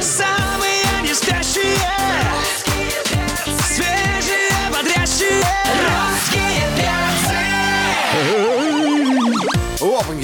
Самые не спящие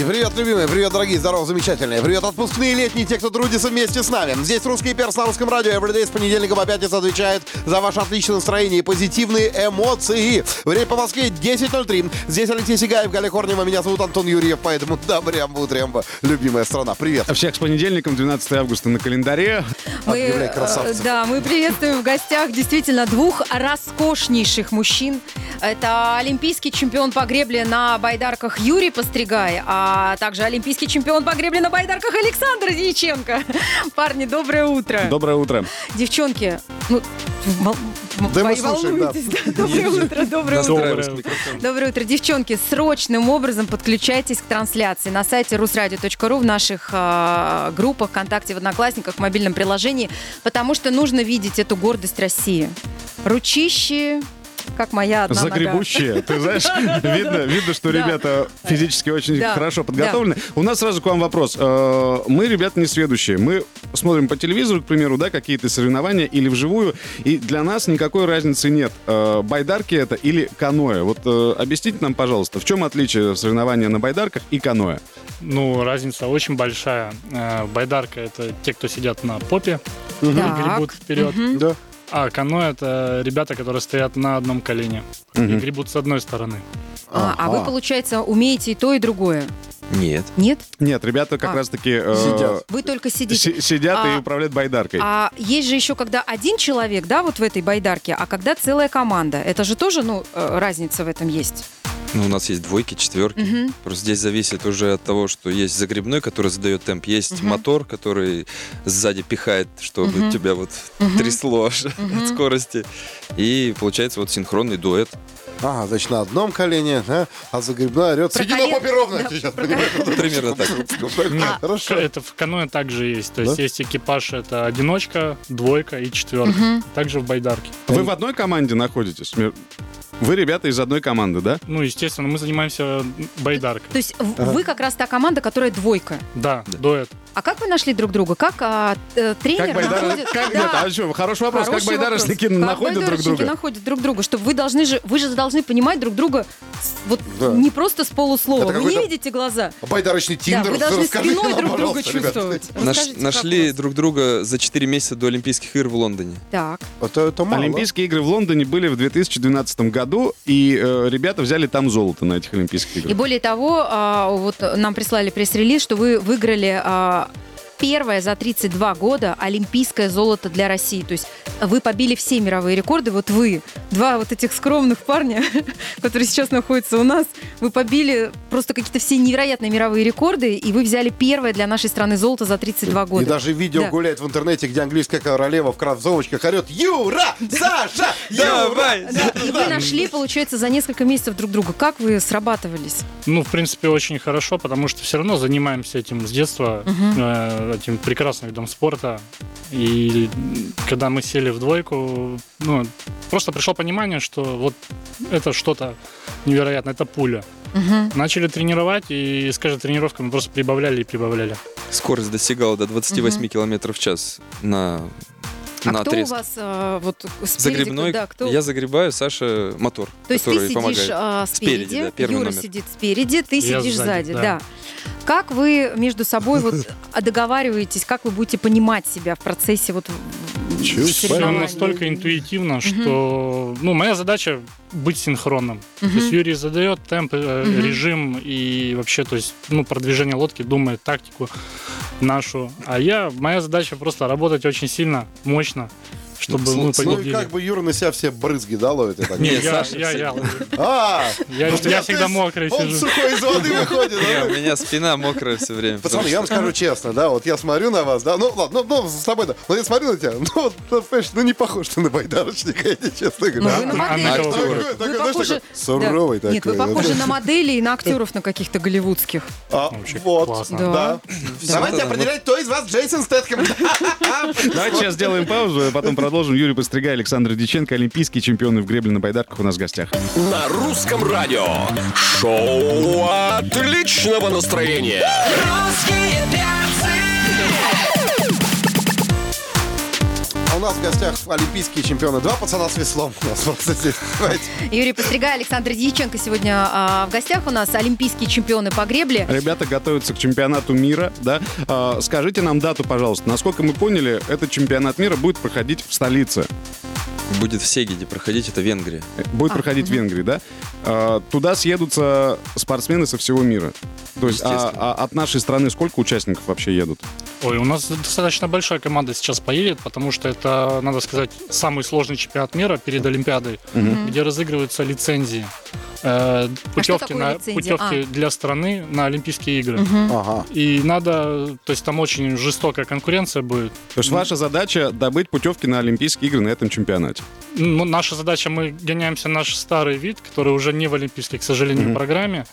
Опаньки, привет, любимые, привет, дорогие, здорово, замечательные, привет, отпускные летние, те, кто трудится вместе с нами. Здесь русский перс на русском радио, Everyday с понедельника по пятницу отвечает за ваше отличное настроение и позитивные эмоции. Время по Москве 10.03. Здесь Алексей Сигаев, Галя Корнева, меня зовут Антон Юрьев, поэтому да, прям бутрямба, любимая страна. Привет. Всех с понедельником, 12 августа на календаре. Объявляй э, да, мы приветствуем в гостях действительно двух роскошнейших мужчин. Это олимпийский чемпион по гребле на байдарках Юрий Постригай, а также олимпийский чемпион по гребле на байдарках Александр Дьяченко. Парни, доброе утро. Доброе утро. Девчонки, ну, Да мы вы слушаем, да. волнуетесь, да? Доброе утро, доброе утро. Доброе утро, девчонки. Срочным образом подключайтесь к трансляции на сайте rusradio.ru в наших э, группах ВКонтакте, в Одноклассниках, в мобильном приложении, потому что нужно видеть эту гордость России. Ручищи, как моя одна нога. Загребущие. Ты знаешь, видно, видно, что ребята физически очень хорошо подготовлены. У нас сразу к вам вопрос. Э, Мы, ребята, не сведущие. Мы смотрим по телевизору, к примеру, да, какие-то соревнования или вживую, и для нас никакой разницы нет. Э, Байдарки это или каноэ. Вот э, объясните нам, пожалуйста, в чем отличие соревнования на байдарках и каноэ? Ну, разница очень большая. Байдарка — это те, кто сидят на попе и гребут вперед. Да. А каноэ — это ребята, которые стоят на одном колене и гребут с одной стороны. А, а вы, получается, умеете и то, и другое? Нет. Нет? Нет, ребята как А. раз-таки э, Сидят. Вы только сидите. си- сидят А- и управляют байдаркой. А есть же еще, когда один человек, да, вот в этой байдарке, а когда целая команда. Это же тоже, ну, э, разница в этом есть. Ну, у нас есть двойки, четверки. Мгм. Просто здесь зависит уже от того, что есть загребной, который задает темп, есть Мгм. мотор, который сзади пихает, чтобы Мгм. тебя вот Мгм. трясло аж Мгм. от скорости. И получается вот синхронный дуэт. Ага, значит, на одном колене, да, а загребная орет. Сиди на попе ровно. Да, сейчас понимаю. Примерно так. Хорошо. Это в каноэ также есть. То есть есть экипаж — это одиночка, двойка и четверка. Также в байдарке. Вы в одной команде находитесь? Вы ребята из одной команды, да? Ну, естественно, мы занимаемся байдаркой. То есть в- вы как раз та команда, которая двойка. Да, Да. дуэт. А как вы нашли друг друга? Как а, э, тренер Как байдар- находит... как- Да. нет, а что, хороший вопрос. Хороший как байдарочники вопрос. находят как друг байдарочники друга? находят друг друга, чтобы вы должны же, вы же должны понимать друг друга с- вот Да. не просто с полуслова. Это Вы не какой-то видите глаза. Байдарочный тиндер. да, вы должны Расскажите спиной нам, друг друга пожалуйста, ребят. чувствовать. Наш- Расскажите, как нашли вас. друг друга за 4 месяца до Олимпийских игр в Лондоне. Так. Это, это мало. Олимпийские игры в Лондоне были в 2012 году, и э, ребята взяли там золото на этих Олимпийских И играх. более того, а, вот нам прислали пресс-релиз, что вы выиграли а, первое за 32 года олимпийское золото для России. То есть вы побили все мировые рекорды. Вот вы, два вот этих скромных парня, которые сейчас находятся у нас, вы побили просто какие-то все невероятные мировые рекорды, и вы взяли первое для нашей страны золото за 32 года. И даже видео Да. гуляет в интернете, где английская королева в кроссовочках орет «Юра! Саша! Юра!» Да, и вы нашли, получается, за несколько месяцев друг друга. Как вы срабатывались? Ну, в принципе, очень хорошо, потому что все равно занимаемся этим с детства, э, этим прекрасным видом спорта. И когда мы сели в двойку, ну, просто пришло понимание, что вот это что-то невероятное, это пуля. Мгм. Начали тренировать, и с каждой тренировкой мы просто прибавляли и прибавляли. Скорость достигала до 28 километров в час на, А на кто отрезке. у вас а, вот спереди? Загребной. Да, кто? Я загребаю, Саша мотор, То есть ты который сидишь помогает. а, спереди, Спереди, да, первый Юра номер. сидит спереди, ты Я сидишь сзади, сзади, да. да. Как вы между собой вот договариваетесь, как вы будете понимать себя в процессе вот Чувствую. Настолько интуитивно, что ну, моя задача быть синхронным. То есть Юрий задает темп, э, режим и вообще, то есть, ну, продвижение лодки, думает тактику нашу. А я, моя задача просто работать очень сильно, мощно, точно чтобы Ну, мы ну, Ну, и как бы Юра на себя все брызги, да, ловит? Не, я, Саша, я, я, А, я, ну, всегда мокрый Он сижу. сухой из воды выходит. У меня спина мокрая все время. Пацаны, я вам скажу честно, да, вот я смотрю на вас, да, ну ладно, ну, ну с тобой, да, вот я смотрю на тебя, ну, вот, ну, понимаешь, ну не похож ты на байдарочника, я тебе честно говорю. Ну, вы модели. суровый такой. Нет, вы похожи на моделей и на актеров на каких-то голливудских. А, Вообще вот, классно. да. Да. Давайте Да. определять, кто из вас Джейсон Стэтхэм. Давайте сейчас сделаем паузу, а потом продолжим. Юрий Постригай, Александр Диченко, олимпийские чемпионы в гребле на байдарках у нас в гостях. На русском радио. Шоу отличного настроения. Русские у нас в гостях олимпийские чемпионы. Два пацана с веслом у нас просто здесь. Давайте. Юрий Постригай, Александр Дьяченко сегодня а, в гостях у нас. Олимпийские чемпионы по гребле. Ребята готовятся к чемпионату мира, да. А, скажите нам дату, пожалуйста. Насколько мы поняли, этот чемпионат мира будет проходить в столице. Будет в Сегеде проходить, это Венгрия. Э, Будет А, проходить в Венгрии, да? А, туда съедутся спортсмены со всего мира. То есть а- а от нашей страны сколько участников вообще едут? Ой, у нас достаточно большая команда сейчас поедет, потому что это, надо сказать, самый сложный чемпионат мира перед Олимпиадой, где разыгрываются лицензии. Э, путевки такое на, лицензия? путевки для страны на Олимпийские игры. Ага. И надо, то есть там очень жестокая конкуренция будет. То есть ваша задача добыть путевки на Олимпийские игры на этом чемпионате. Ну, наша задача, мы гоняемся наш старый вид, который уже не в олимпийской, к сожалению, программе,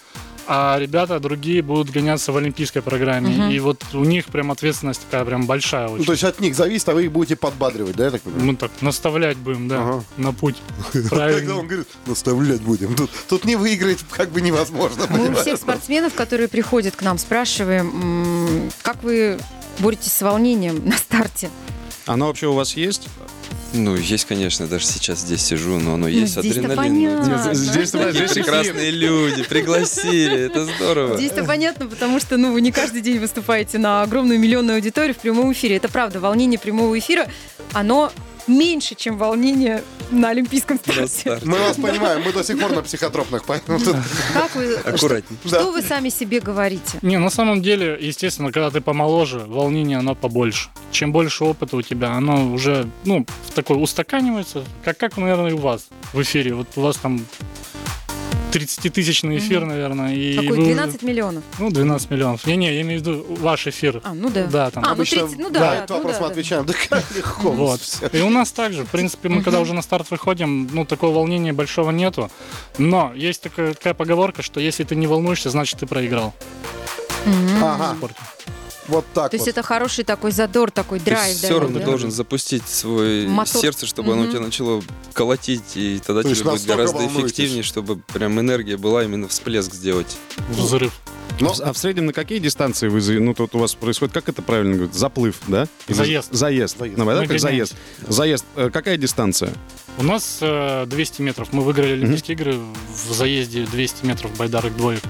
а ребята другие будут гоняться в олимпийской программе. И вот у них прям ответственность такая прям большая Ну, очень. то есть от них зависит, а вы их будете подбадривать, да, я так понимаю? Мы так наставлять будем, да, Ага. на путь. Когда Правильно. он говорит, наставлять будем. Тут, тут не выиграть как бы невозможно. Мы у всех спортсменов, которые приходят к нам, спрашиваем, как вы боретесь с волнением на старте? Оно вообще у вас есть? Ну, есть, конечно, даже сейчас здесь сижу, но оно есть Ну, здесь-то адреналин. понятно. Здесь, здесь эфир. Прекрасные люди, пригласили, это здорово. Здесь-то понятно, потому что ну, вы не каждый день выступаете на огромную миллионную аудиторию в прямом эфире. Это правда, волнение прямого эфира, оно меньше, чем волнение на Олимпийском старте. Мы вас понимаем, мы до сих пор на психотропных, поэтому тут... Как вы, Аккуратней. Да. что вы сами себе говорите? Не, на самом деле, естественно, когда ты помоложе, волнение оно побольше. Чем больше опыта у тебя, оно уже, ну, в такой устаканивается, как, как, наверное, и у вас в эфире. Вот у вас там 30-тысячный эфир, наверное. И Какой? вы уже- 12 миллионов? Ну, 12 миллионов. Не-не, я имею в виду ваш эфир. А, ну да. Да, там. А, ну Обычно- 30, ну да. Да, да, этот ну вопрос да, мы да. отвечаем. Да как легко. Вот. И у нас также. В принципе, мы когда уже на старт выходим, ну, такого волнения большого нету. Но есть такая, такая поговорка, что если ты не волнуешься, значит, ты проиграл в Ага, спорте. Вот так То есть вот. это хороший такой задор, такой Ты драйв. все даёт, равно да? должен запустить свое Мотор. сердце, чтобы оно Мгм. у тебя начало колотить, и тогда То тебе будет гораздо волнуетесь? эффективнее, чтобы прям энергия была именно всплеск сделать. Взрыв. Но- А в среднем на какие дистанции вы, ну, тут у вас происходит, как это правильно говорить, заплыв, да? Или Заезд. Заезд. Заезд. Ну, да, Мы как заезд. Заезд. Э, Какая дистанция? У нас э, 200 метров. Мы выиграли Олимпийские игры в заезде 200 метров байдарок двоек.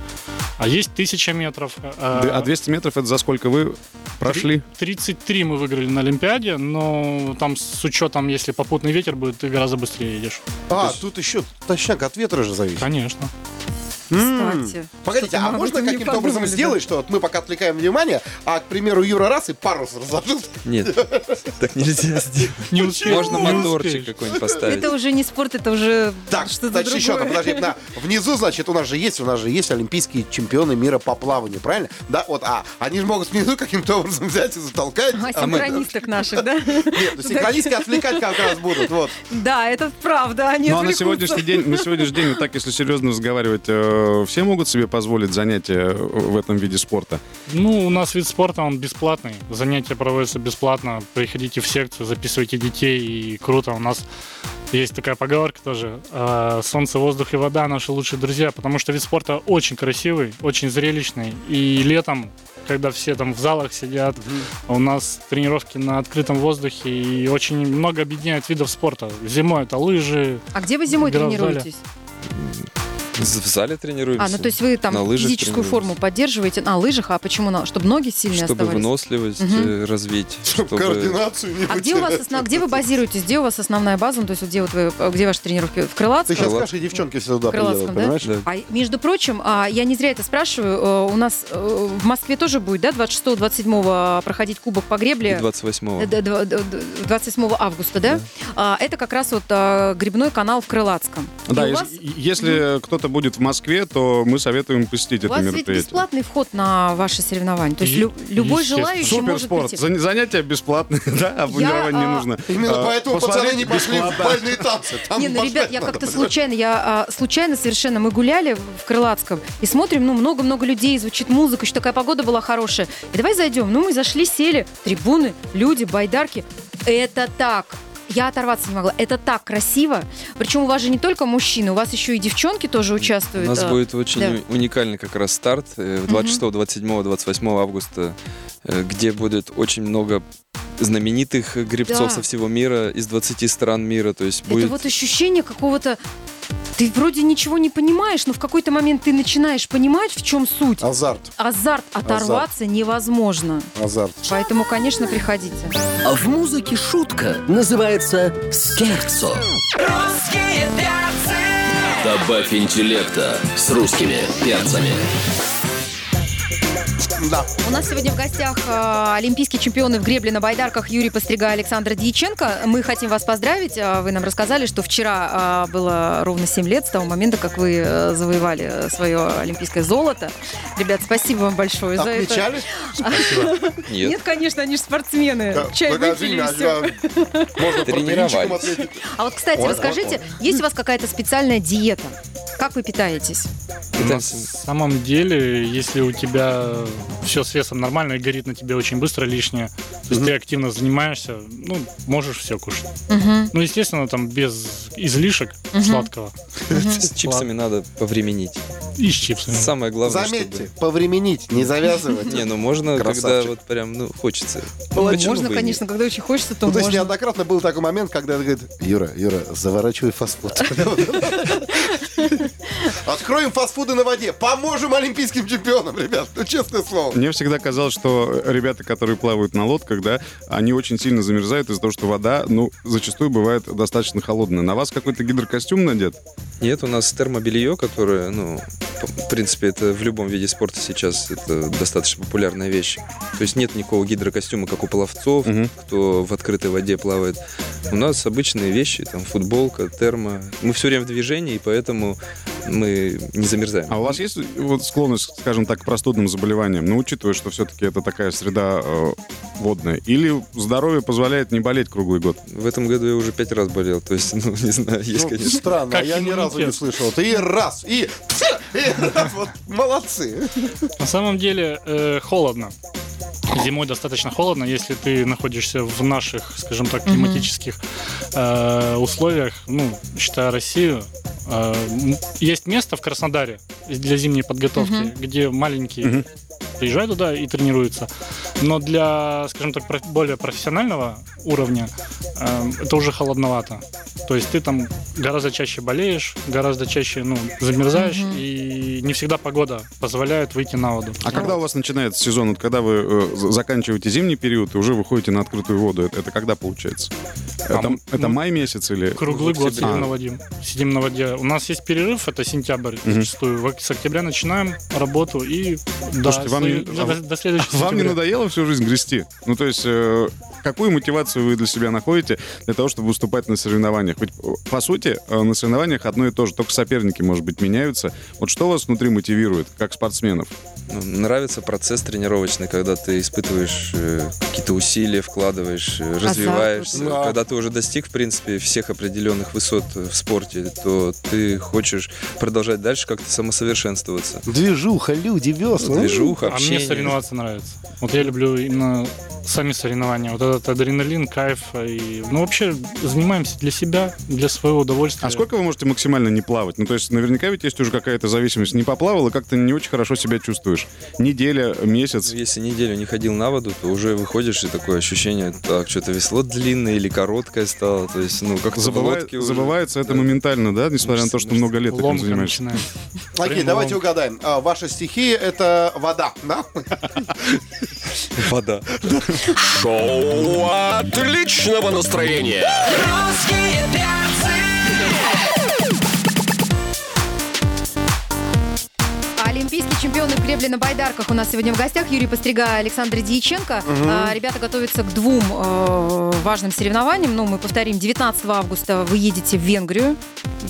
А есть 1000 метров. э, А 200 метров это за сколько вы прошли? 33 мы выиграли на Олимпиаде, но там с учетом, если попутный ветер будет, ты гораздо быстрее едешь. А, тут еще точняк от ветра же зависит. Конечно. Кстати. Погодите, а можно каким-то образом сделать, что вот мы пока отвлекаем внимание, а, к примеру, Юра раз и парус разложил? Нет, так нельзя сделать. Можно моторчик какой-нибудь поставить. Это уже не спорт, это уже Так, что-то значит, еще одно, другое. подожди, на, внизу, значит, у нас же есть, у нас же есть олимпийские чемпионы мира по плаванию, правильно? Да, вот, а они же могут внизу каким-то образом взять и затолкать. А, а синхронисток наших, да? Нет, ну, синхронистки отвлекать как раз будут, вот. Да, это правда, они Ну а на сегодняшний день, на сегодняшний день, вот так если серьезно разговаривать, э, все могут себе позволить занятия в этом виде спорта? Ну, у нас вид спорта, он бесплатный. Занятия проводятся бесплатно. Приходите в секцию, записывайте детей, и круто. У нас есть такая поговорка тоже. э, Солнце, воздух и вода – наши лучшие друзья, потому что вид спорта очень красивый, очень зрелищный. И летом, когда все там в залах сидят, у нас тренировки на открытом воздухе, и очень много объединяет видов спорта. Зимой это лыжи. А где вы зимой тренируетесь? В зале тренируемся. А, ну то есть вы там физическую форму поддерживаете на лыжах, а почему? на- Чтобы ноги сильные Чтобы оставались? выносливость Мгм. э, развить. Чтобы Чтобы координацию не А где у вас основ- где вы базируетесь? Где у вас основная база? Ну, то есть вот где вот вы, где ваши тренировки? В Крылатском? Ты сейчас Крылат- скажешь, и девчонки все туда приедут, да? понимаешь? Да. А, между прочим, а, я не зря это спрашиваю, э, у нас э, в Москве тоже будет, да, 26-27 проходить Кубок по гребле? 28-го. Э, д- д- д- д- 27 августа, да? А, Это как раз вот а, грибной канал в Крылатском. Да, вас, если кто-то будет в Москве, то мы советуем посетить у это вас ведь мероприятие. бесплатный вход на ваши соревнования. То есть лю- любой желающий может Суперспорт. прийти. Зан- Занятия бесплатные, да, обмундирование не а, нужно. Именно А, поэтому пацаны не пошли в бальные танцы. Не, ну, ребят, я как-то случайно, я а, случайно совершенно, мы гуляли в Крылатском и смотрим, ну, много-много людей, звучит музыка, еще такая погода была хорошая. И давай зайдем. Ну, мы зашли, сели, трибуны, люди, байдарки. Это так. Я оторваться не могла. Это так красиво. Причем у вас же не только мужчины, у вас еще и девчонки тоже У участвуют. нас а. будет очень да. у- уникальный как раз старт э, 26, 27, 28 августа, где будет очень много знаменитых гребцов Да. со всего мира, из 20 стран мира. То есть Это будет... вот ощущение какого-то... Ты вроде ничего не понимаешь, но в какой-то момент ты начинаешь понимать, в чем суть. Азарт. Азарт оторваться невозможно. Азарт. Поэтому, конечно, приходите. А в музыке шутка называется «скерцо». Русские перцы. Добавь интеллекта с русскими перцами. Да. У нас сегодня в гостях э, олимпийские чемпионы в гребле на байдарках Юрий Пострига и Александр Дьяченко. Мы хотим вас поздравить. Э, Вы нам рассказали, что вчера э, было ровно 7 лет с того момента, как вы э, завоевали свое олимпийское золото. Ребят, спасибо вам большое за это. Отмечали? Нет. Нет, конечно, они же спортсмены. Чай выпили. Надя. Можно ответить. А вот, кстати, расскажите, есть у вас какая-то специальная диета? Как вы питаетесь? На самом деле, если у тебя все с весом нормально и горит на тебе очень быстро лишнее, то есть ты активно занимаешься, ну, можешь все кушать. Ну, естественно, там без излишек сладкого С чипсами надо повременить. и с чипсами. Самое главное, Заметьте, повременить, не завязывать. Не, ну можно, когда вот прям, ну, хочется. Можно, конечно, когда очень хочется, то Ну, то есть можно. неоднократно был такой момент, когда он говорит, Юра, Юра, заворачивай фастфуд. Откроем фастфуды на воде, поможем олимпийским чемпионам, ребят, ну честное слово. Мне всегда казалось, что ребята, которые плавают на лодках, да, они очень сильно замерзают из-за того, что вода, ну, зачастую бывает достаточно холодная. На вас какой-то гидрокостюм надет? Нет, у нас термобелье, которое, ну, в принципе, это в любом виде спорта сейчас это достаточно популярная вещь. То есть нет никакого гидрокостюма, как у пловцов, Мгм. кто в открытой воде плавает. У нас обычные вещи, там, футболка, термо. Мы все время в движении, и поэтому мы не замерзаем. А у вас есть вот склонность, скажем так, к простудным заболеваниям? Ну, учитывая, что все-таки это такая среда э, водная. Или здоровье позволяет не болеть круглый год? В этом году я уже пять раз болел, то есть, ну, не знаю, есть, Ну, конечно. странно, а Как я ни разу не слышал. это. И раз, и... и раз. Вот, молодцы. На самом деле э, холодно. Зимой достаточно холодно, если ты находишься в наших, скажем так, климатических э, условиях, ну, считая Россию. э, есть место в Краснодаре для зимней подготовки, где маленькие. Приезжают туда и тренируются. Но для, скажем так, более профессионального уровня э, это уже холодновато. То есть ты там гораздо чаще болеешь, гораздо чаще ну, замерзаешь, и не всегда погода позволяет выйти на воду. А когда у вас начинается сезон? Вот когда вы э, заканчиваете зимний период и уже выходите на открытую воду, это, это когда получается? Это, ну, май месяц или... Круглый год сидим на воде. Сидим на воде. У нас есть перерыв, это сентябрь зачастую. В- С октября начинаем работу и Слушайте, вам не- до, а до- до следующего Вам не надоело всю жизнь грести? Ну, то есть, э, какую мотивацию вы для себя находите для того, чтобы выступать на соревнованиях? Ведь, э, по сути, э, на соревнованиях одно и то же, только соперники, может быть, меняются. Вот что вас внутри мотивирует, как спортсменов? Нравится процесс тренировочный, когда ты испытываешь э, какие-то усилия, вкладываешь, э, развиваешься. Да. Когда ты уже достиг, в принципе, всех определенных высот э, в спорте, то ты хочешь продолжать дальше как-то самосовершенствоваться. Движуха, люди, весла. Движуха, А общение. мне соревноваться нравится. Вот я люблю именно сами соревнования. Вот этот адреналин, кайф. И, ну, вообще, занимаемся для себя, для своего удовольствия. А сколько вы можете максимально не плавать? Ну, то есть, наверняка ведь есть уже какая-то зависимость. Не поплавал и как-то не очень хорошо себя чувствуешь. Неделя, месяц. Ну, Если неделю не ходил на воду, то уже выходишь и такое ощущение, так, что-то весло длинное или короткое стало. То есть, ну, как-то Забывает- уже- забывается это Да. моментально, да? Несмотря на то, что много лет этим занимаешься. Окей, давайте угадаем. А, Ваша стихия — это вода, да? Вода. Шоу отличного настроения. Русские перцы. Олимпийские чемпионы в гребле на байдарках у нас сегодня в гостях. Юрий Пострига, Александр Дьяченко. А, Ребята готовятся к двум э, важным соревнованиям. Ну, мы повторим, 19 августа вы едете в Венгрию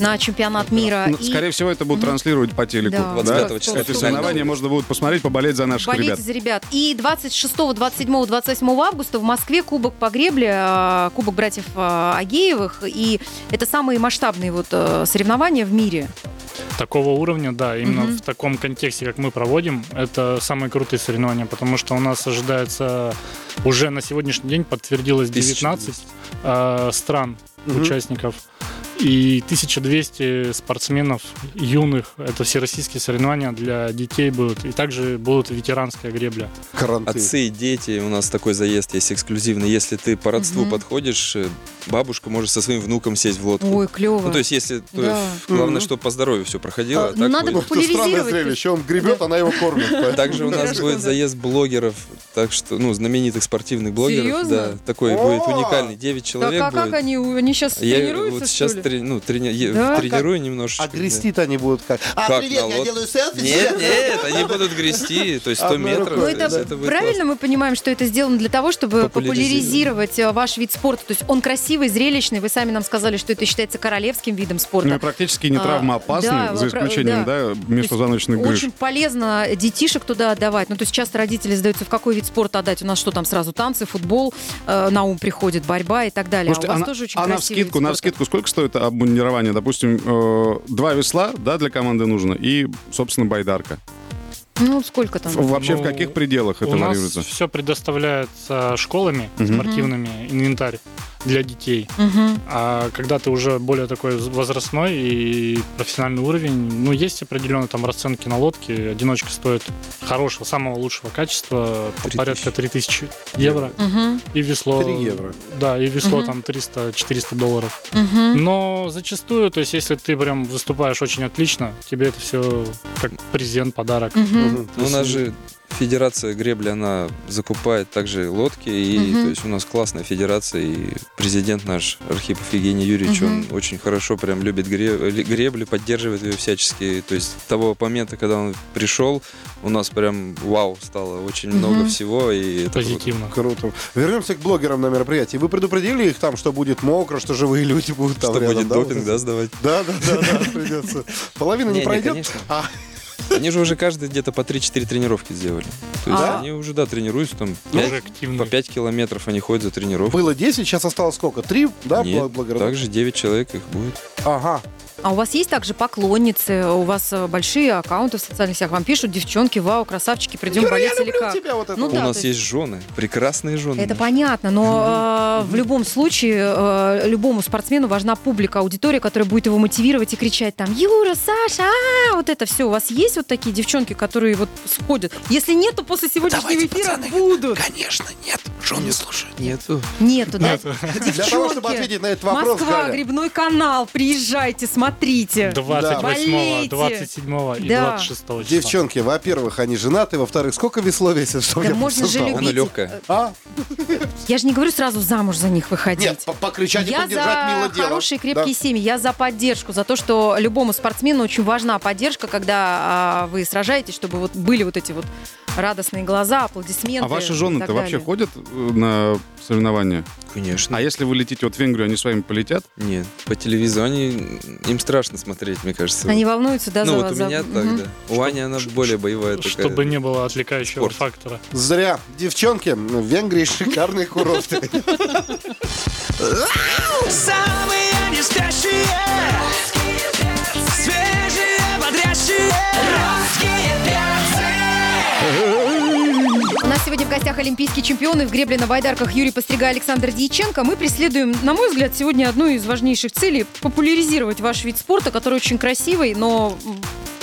на чемпионат мира. Ну, И Скорее всего, это будут транслировать по телеку. Да, 25 числа. Эти соревнования можно будет посмотреть, поболеть за наших Болейте ребят. за ребят. И 26, 27, 28 августа в Москве Кубок по гребле, э, Кубок братьев э, Агеевых. И это самые масштабные вот э, соревнования в мире. Такого уровня, да, именно Мгм. в таком контексте, как мы проводим, это самые крутые соревнования, потому что у нас ожидается уже на сегодняшний день подтвердилось 19 э, стран Мгм. участников. И 1200 спортсменов юных, это всероссийские соревнования для детей будут. И также будут ветеранская гребля. Кранты. Отцы и дети, у нас такой заезд есть эксклюзивный. Если ты по родству Мгм. подходишь, э, бабушка может со своим внуком сесть в лодку. Ой, клево. Ну, то есть, если... то Да. есть, главное, Мгм. чтобы по здоровью все проходило. А, а ну, так надо будет. бы Это странное популяризировать. зрелище. Он гребет, она его кормит. поэтому- Также у нас будет да. заезд блогеров, так что, ну, знаменитых спортивных блогеров. Серьезно? Да, такой будет уникальный. 9 Так человек а как будет. они, они сейчас тренируются, сейчас? Трени- ну, трени- Да? тренирую немножечко. А да. грести-то они будут как? А, Как привет, на я лод- делаю селфи. Нет, нет, они будут грести, то есть 100 Одной метров. Ну, то это, правильно мы понимаем, что это сделано для того, чтобы Популяризировать. э, ваш вид спорта. То есть он красивый, зрелищный. Вы сами нам сказали, что это считается королевским видом Ну и спорта. практически не А, травмоопасный, да, за исключением да. да, межпозвоночных грыж. Очень полезно детишек туда отдавать. Ну, то есть часто родители задаются, в какой вид спорта отдать. У нас что там сразу танцы, футбол, э, на ум приходит борьба и так далее. А у вас а, тоже очень а на красивый вскидку, вид на спорта. вскидку сколько стоит обмундирование? Допустим, э, два весла, да, для команды нужно, и, собственно, байдарка. Ну, сколько там? Вообще в Ну, каких пределах это У нас варьируется? все предоставляется школами Мгм. спортивными, инвентарь для детей. Мгм. А когда ты уже более такой возрастной и профессиональный уровень, ну, есть определенные там расценки на лодки. Одиночка стоит хорошего, самого лучшего качества, по 3000. порядка 3000 евро. Мгм. И весло... 3 евро. Да, и весло Мгм. там 300-400 долларов. Мгм. Но зачастую, то есть если ты прям выступаешь очень отлично, тебе это все как презент, подарок. Мгм. Мгм. Ну, у нас же федерация гребли, она закупает также лодки, и Мгм. то есть у нас классная федерация, и президент наш Архипов Евгений Юрьевич, Мгм. он очень хорошо прям любит гре- ли- гребли, поддерживает ее всячески. То есть с того момента, когда он пришел, у нас прям вау стало очень Мгм. много всего, и это круто. Позитивно. Круто. Вернемся к блогерам на мероприятии. Вы предупредили их там, что будет мокро, что живые люди будут там Что рядом, будет да, допинг, да, сдавать? Да, да, да, да, придется. Половина не пройдет. конечно. А, Они же уже каждый где-то по 3-4 тренировки сделали. То есть А. они уже, да, тренируются там Уже пять- активно. по 5 километров они ходят за тренировку. было 10, сейчас осталось сколько? Три, да, Нет, бл- блогеров? также 9 человек их будет. Ага. А у вас есть также поклонницы, у вас э, большие аккаунты в социальных сетях, вам пишут, девчонки, вау, красавчики, придем Юра, я болеть или люблю как? тебя, вот это Ну вот. да, У нас то есть- есть жены, прекрасные жены. Это понятно, но э, в любом случае э, любому спортсмену важна публика, аудитория, которая будет его мотивировать и кричать там «Юра, Саша, а вот это все». У вас есть вот такие девчонки, которые вот сходят? Если нет, то после сегодняшнего эфира будут. Конечно, нет. Жены слушают. Нету. Нету, да? Для того, чтобы Девчонки, ответить на этот вопрос, Москва, Галя, грибной канал, приезжайте, смотрите. 28, Болейте. 27 и Да. 26 числа. девчонки, во-первых, они женаты, во-вторых, сколько весло весит, чтобы Да я можно же любить. Оно легкое. А? Я же не говорю сразу замуж за них выходить. Нет, по- покричать и Я поддержать мило за дело. хорошие крепкие семьи, я за поддержку, за то, что любому спортсмену очень важна поддержка, когда а, вы сражаетесь, чтобы вот были вот эти вот радостные глаза, аплодисменты. А ваши и жены-то так вообще далее. ходят э, на соревнования? Конечно. А если вы летите вот в Венгрию, они с вами полетят? Нет, по телевизору они им страшно смотреть, мне кажется. Они волнуются, да, ну за вот вас? у за- меня так, Мгм. да. У Ани она более боевая такая. Чтобы не было отвлекающего Спорт. фактора. Зря. Девчонки, в Венгрии шикарные курорты. Самые не спящие. Нас сегодня в гостях олимпийские чемпионы в гребле на байдарках Юрий Пострига и Александр Дьяченко. Мы преследуем, на мой взгляд, сегодня одну из важнейших целей – популяризировать ваш вид спорта, который очень красивый, но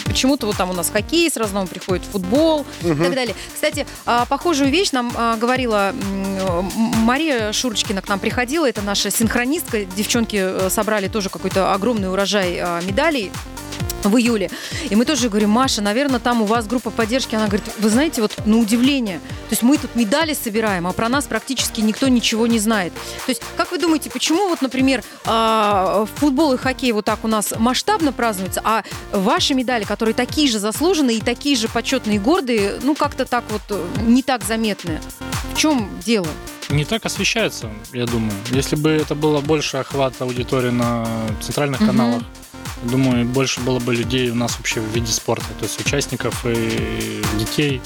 почему-то вот там у нас хоккей сразу нам приходит, футбол и так далее. Кстати, а, похожую вещь нам а, говорила Мария Шурочкина к нам приходила, это наша синхронистка. Девчонки э, собрали тоже какой-то огромный урожай а, медалей в июле. И мы тоже говорим, Маша, наверное, там у вас группа поддержки. Она говорит, вы знаете, вот на удивление, то есть мы тут медали собираем, а про нас практически никто ничего не знает. То есть, как вы думаете, почему вот, например, а, футбол и хоккей вот так у нас масштабно празднуются, а ваши медали, которые такие же заслуженные и такие же почетные и гордые, ну как-то так вот э, не так заметны? В чем дело? Не так освещается, я думаю. Если бы это было больше охват аудитории на центральных Мгм. каналах, думаю, больше было бы людей у нас вообще в виде спорта, то есть участников и детей.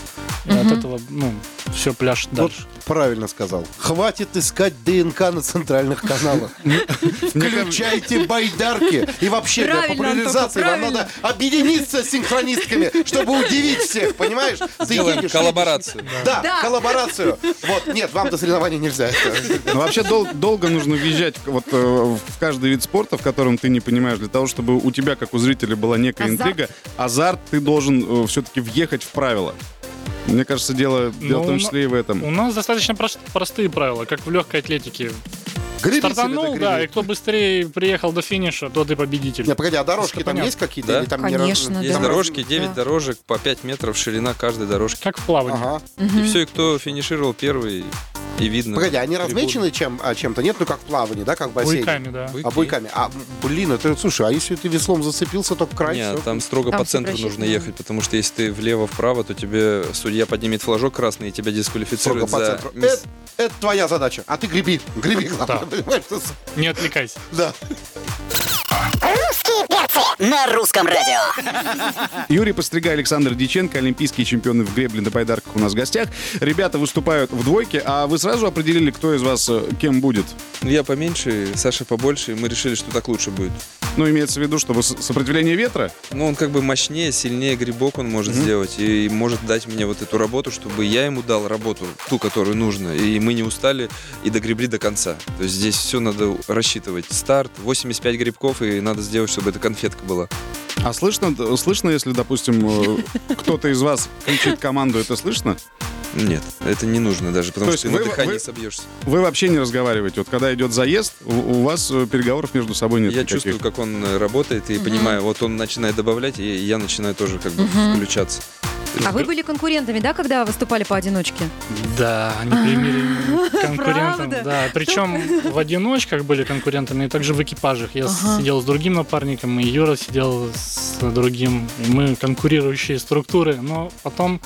И от этого, ну, все пляж Вот дальше. правильно сказал. Хватит искать ДНК на центральных каналах. Включайте байдарки. И вообще для популяризации вам надо объединиться с синхронистками, чтобы удивить всех, понимаешь? Делаем коллаборацию. Да, коллаборацию. Вот, нет, вам до соревнований нельзя. Ну, вообще дол- долго нужно въезжать вот, э, в каждый вид спорта, в котором ты не понимаешь, для того, чтобы у тебя, как у зрителя, была некая Азарт. интрига, азарт, ты должен все-таки въехать в правила. Мне кажется, дело, дело в том Ну, числе и в этом. У нас достаточно прост- простые правила, как в легкой атлетике. Гребители Стартанул, да, и кто быстрее приехал до финиша, тот и победитель. Не, погоди, а дорожки там понятно. есть какие-то? Да. Или там не Конечно, Есть да. дорожки, 9 Да. дорожек, по 5 метров ширина каждой дорожки. Как в плавании. Ага. И все, и кто финишировал первый, и видно. Погоди, они трибуны. размечены чем, а, чем-то? Нет, ну как в плавании, да, как в бассейне? Буйками, да. Буйки. А буйками. А, блин, это, слушай, а если ты веслом зацепился, то край, Нет, всё. там строго Там по центру нужно ехать, потому что если ты влево-вправо, то тебе судья поднимет флажок красный и тебя Строго дисквалифицирует по за... центру. мисс- Это, это твоя задача. А ты греби. Греби, главное, Да. понимаешь? Не отвлекайся. Да. На русском радио. Юрий Пострига, Александр Диченко, олимпийские чемпионы в гребле на байдарках у нас в гостях. Ребята выступают в двойке, а вы сразу определили, кто из вас э, кем будет? Я поменьше, Саша побольше, и мы решили, что так лучше будет. Ну, имеется в виду, чтобы сопротивление ветра? Ну, он как бы мощнее, сильнее грибок он может сделать, и может дать мне вот эту работу, чтобы я ему дал работу, ту, которую нужно, и мы не устали и догребли до конца. То есть здесь все надо рассчитывать. Старт, 85 грибков, и надо сделать, чтобы эта конфетка была. А слышно, слышно, если, допустим, э, кто-то из вас кричит команду, это слышно? Нет, это не нужно даже, потому То что ты на вы- дыхании вы- собьешься. Вы вообще не разговариваете. Вот когда идет заезд, у, у вас э, переговоров между собой нет я никаких. чувствую, как он э, работает, и понимаю, вот он начинает добавлять, и я начинаю тоже как бы включаться. А вы были конкурентами, да, когда выступали поодиночке? Да, они примерили конкурентам. Правда? Да, причем в одиночках были конкурентами, и также в экипажах. Я сидел с другим напарником, и Юра сидел с другим. И мы конкурирующие структуры, но потом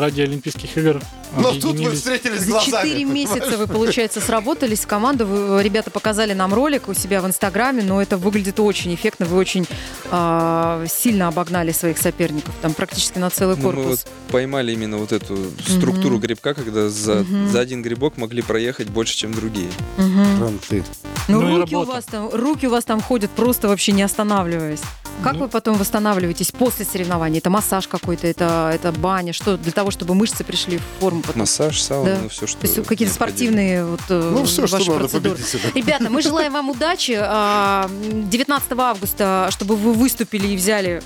ради Олимпийских игр Но тут объединились. встретились За глазами. четыре месяца вы, получается, сработались в команду. Вы, ребята показали нам ролик у себя в Инстаграме, но это выглядит очень эффектно. Вы очень а, сильно обогнали своих соперников. Там практически на целый Ну, мы корпус. вот поймали именно вот эту структуру грибка, когда за, Мгм. за один грибок могли проехать больше, чем другие. Кранты. Ну, Ну руки, у вас там, руки у вас там ходят просто вообще не останавливаясь. Как Ну. вы потом восстанавливаетесь после соревнований? Это массаж какой-то, это, это баня, что для того, чтобы мышцы пришли в форму потом? Массаж, сауна, Да. ну все, что То есть какие-то спортивные вот, э, Ну, все, что ваши надо, процедуры. победить себя. Ребята, мы желаем вам удачи. А, 19 августа, чтобы вы выступили и взяли...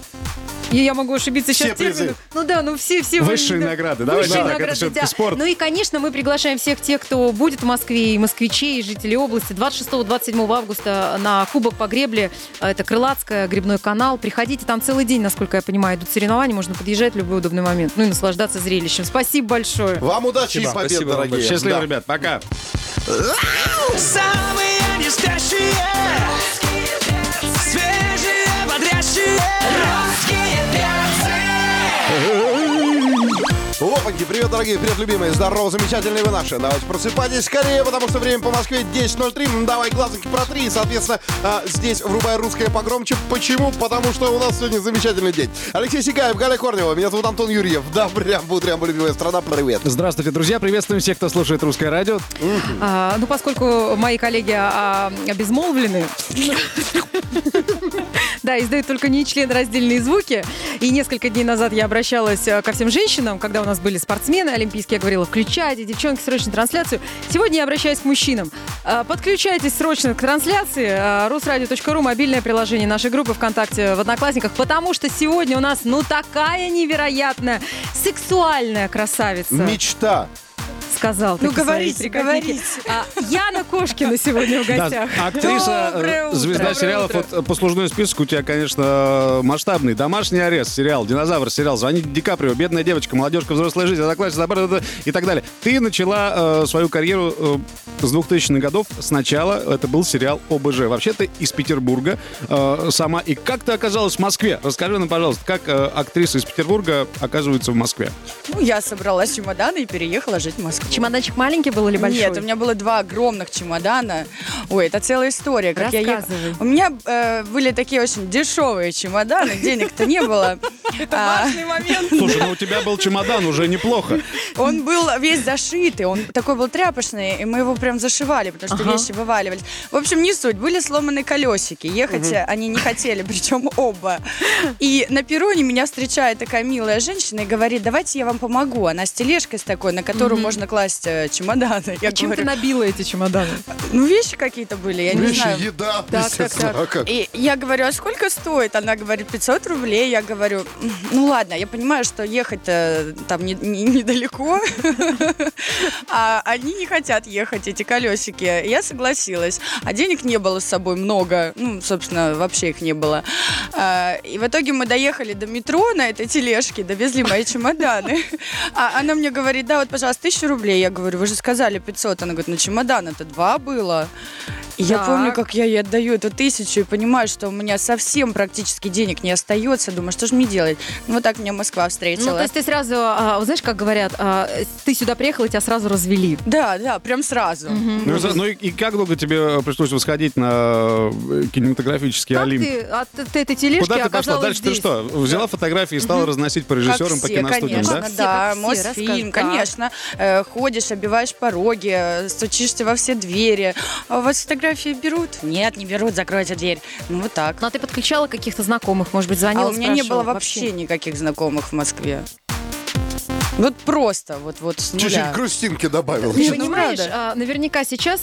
И я могу ошибиться Все сейчас термином. Ну да, ну все, все... Высшие да. награды. Давайте Высшие это награды, всё-таки да. спорт. Ну и, конечно, мы приглашаем всех тех, кто будет в Москве, и москвичей, и жителей области. 26-27 августа на Кубок по гребле. Это Крылатская, грибной канал. Приходите, там целый день, насколько я понимаю, идут соревнования. Можно подъезжать в любой удобный момент. Ну и наслаждаться зрелищем. Спасибо большое. Вам удачи и Спасибо. побед, Спасибо дорогие. Счастливо, Да. ребят. Пока. Самые не спящие Опаньки, привет, дорогие, привет, любимые, здорово, замечательные вы наши. Давайте просыпайтесь скорее, потому что время по Москве 10.03. Ну, Давай глазоньки протри. Соответственно, а, здесь врубай русское погромче. Почему? Потому что у нас сегодня замечательный день. Алексей Сигаев, Галя Корнева, меня зовут Антон Юрьев. Да, прям, бутрям, любимая страна, привет. Здравствуйте, друзья. Приветствуем всех, кто слушает русское радио. А, ну, поскольку мои коллеги а, обезмолвлены, да, издают только нечленораздельные звуки, и несколько дней назад я обращалась а, ко всем женщинам, когда у нас были спортсмены олимпийские, я говорила, включайте, девчонки, срочно трансляцию. Сегодня я обращаюсь к мужчинам. А, Подключайтесь срочно к трансляции. А, Русрадио.ру, мобильное приложение нашей группы ВКонтакте в Одноклассниках, потому что сегодня у нас, ну, такая невероятная сексуальная красавица Мечта. Сказал. Ну, говорите, говорите. А, Яна Кошкина сегодня в Да, гостях. актриса, Доброе э, утро. звезда Доброе сериалов. утро. Вот послужной список у тебя, конечно, масштабный. Домашний арест, сериал, динозавр, сериал, звоните Ди Каприо, бедная девочка, молодежка, взрослая жизнь, одноклассница, и так далее. Ты начала э, свою карьеру э, с 2000-х годов. Сначала это был сериал ОБЖ. Вообще ты из Петербурга э, сама. И как ты оказалась в Москве? Расскажи нам, пожалуйста, как э, актриса из Петербурга оказывается в Москве? Ну, я собрала чемоданы и переехала жить в Москву. Чемоданчик маленький был или большой? Нет, у меня было два огромных чемодана. Ой, это целая история. Как я ехала. У меня э, были такие очень дешевые чемоданы, денег-то не было. А, Слушай, ну у тебя был чемодан, уже неплохо. Он был весь зашитый, он такой был тряпочный, и мы его прям зашивали, потому что вещи вываливались. В общем, не суть, были сломаны колесики, ехать они не хотели, причем оба. И на перроне меня встречает такая милая женщина и говорит, давайте я вам помогу. Она с тележкой с такой, на которую можно класть э, чемоданы. Я Чем ты говорю, набила эти чемоданы? ну вещи какие-то были, я не Вещи, знаю. еда, так, естественно. так. А как? И я говорю, а сколько стоит? Она говорит, 500 рублей. Я говорю, «М, ну ладно, я понимаю, что ехать-то там не- не- недалеко, а они не хотят ехать, эти колесики. Я согласилась. А денег не было с собой много. Ну, собственно, вообще их не было. А, И в итоге мы доехали до метро на этой тележке, довезли мои чемоданы. А она мне говорит, да, вот, пожалуйста, тысячу рублей. Я говорю, вы же сказали 500. Она говорит, ну чемодана-то два было. И я Так. помню, как я ей отдаю эту тысячу и понимаю, что у меня совсем практически денег не остается. Думаю, что же мне делать? Ну, вот так меня Москва встретила. Ну, то есть ты сразу, а, знаешь, как говорят, а, ты сюда приехал, и тебя сразу развели. Да, да, прям сразу. Ну, и ну и, и как долго тебе э, пришлось восходить на э, кинематографический Как Олимп? ты от этой тележки Куда ты пошла? Дальше ты здесь? что? Взяла фотографии и стала разносить по Как режиссерам, по все, киностудиям, конечно, да? Все, да, как все, Мосфильм. Так. конечно. Э, ходишь, обиваешь пороги, э, стучишься во все двери. А у вас фотографии берут? Нет, не берут, закройте дверь. Ну, вот так. Ну, а ты подключала каких-то знакомых, может быть, звонила, а у меня не было спрашивала? вообще никаких знакомых в Москве. Вот просто, вот, вот с Чуть-чуть нуля. грустинки добавил. Ты Ну, понимаешь, а, наверняка сейчас,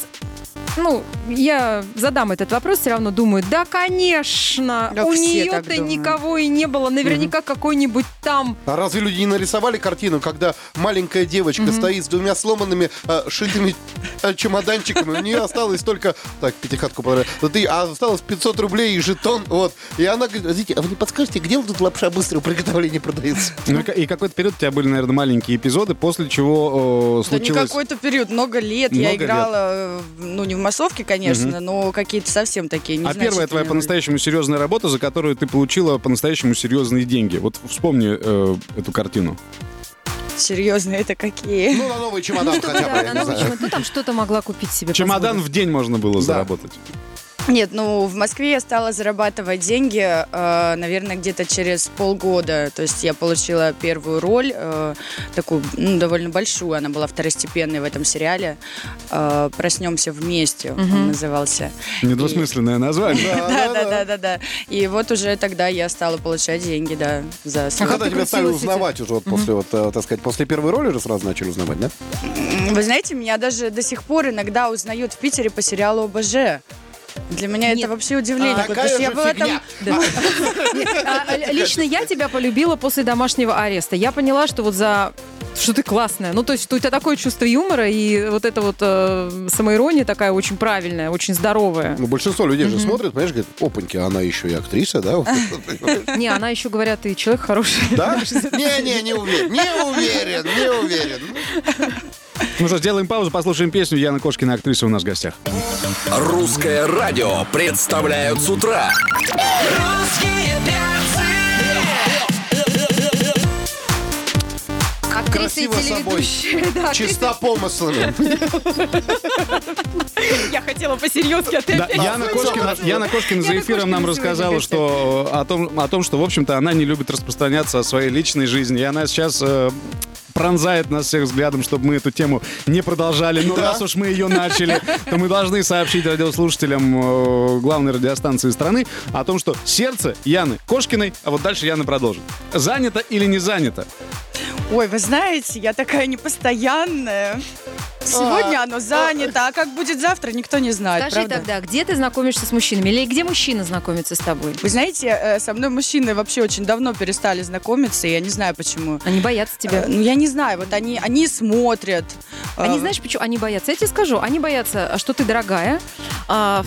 ну, я задам этот вопрос, все равно думаю, да, конечно, Да у нее-то никого и не было, наверняка какой-нибудь там А разве люди не нарисовали картину, когда маленькая девочка стоит с двумя сломанными э, шитыми э, чемоданчиками, у нее осталось только... Так, пятихатку и а осталось 500 рублей и жетон, вот. И она говорит, «Подождите, а вы не подскажете, где вот тут лапша быстрого приготовления продается? Ну и ка- и какой-то период у тебя были, наверное, маленькие эпизоды, после чего э, Да не случилось... какой-то период, много лет. я Много играла, э, ну, не в массовке, конечно, но какие-то совсем такие А первая твоя по-настоящему серьезная работа, за которую ты получила по-настоящему серьезные деньги. Вот вспомни э, эту картину. Серьезные это какие? Ну, на новый чемодан что-то, хотя бы. Ну, там что-то могла купить себе. Чемодан в день можно было заработать. Нет, ну в Москве я стала зарабатывать деньги, э, наверное, где-то через полгода. То есть я получила первую роль, э, такую ну, довольно большую, она была второстепенной в этом сериале. Э, Проснемся вместе, он назывался. Недвусмысленное название. Да, да, да, да, да. И вот уже тогда я стала получать деньги, да, за А когда ты тебя стали узнавать уже, после, вот, так сказать, после первой роли же сразу начали узнавать, да? Вы знаете, меня даже до сих пор иногда узнают в Питере по сериалу ОБЖ. Для меня Нет. это вообще удивление. А, такая потому что я же была там фигня. А, Лично я тебя полюбила после домашнего ареста. Я поняла, что вот за что ты классная. Ну, то есть, что у тебя такое чувство юмора и вот эта вот э, самоирония такая очень правильная, очень здоровая. Ну, большинство людей же смотрят, понимаешь, говорят, опаньки, она еще и актриса, да? Не, она еще говорят, ты человек хороший. Да? Не-не, не уверен, не уверен, не уверен. Ну что, сделаем паузу, послушаем песню. Яна Кошкина, актриса у нас в гостях. Русское радио представляют с утра. Русские Актриса Красиво собой. Да. Чиста помыслами. Я хотела по-серьезки, а ты Да, опять... Яна Кошкина, Яна Кошкина за эфиром нам рассказала, что э, о том, о том, что, в общем-то, она не любит распространяться о своей личной жизни. И она сейчас э, пронзает нас всех взглядом, чтобы мы эту тему не продолжали. Но раз уж мы ее начали, то мы должны сообщить радиослушателям э, главной радиостанции страны о том, что сердце Яны Кошкиной, а вот дальше Яна продолжит. Занято или не занято? Ой, вы знаете, я такая непостоянная. Сегодня оно занято, а как будет завтра, никто не знает, Скажи правда? тогда, где ты знакомишься с мужчинами? Или где мужчина знакомится с тобой? Вы знаете, э, со мной мужчины вообще очень давно перестали знакомиться, и я не знаю почему. Они боятся тебя. Э, Ну, я не знаю, вот они, они смотрят. Они, Э, знаешь, почему? Они боятся. Я тебе скажу, они боятся, что ты дорогая. А,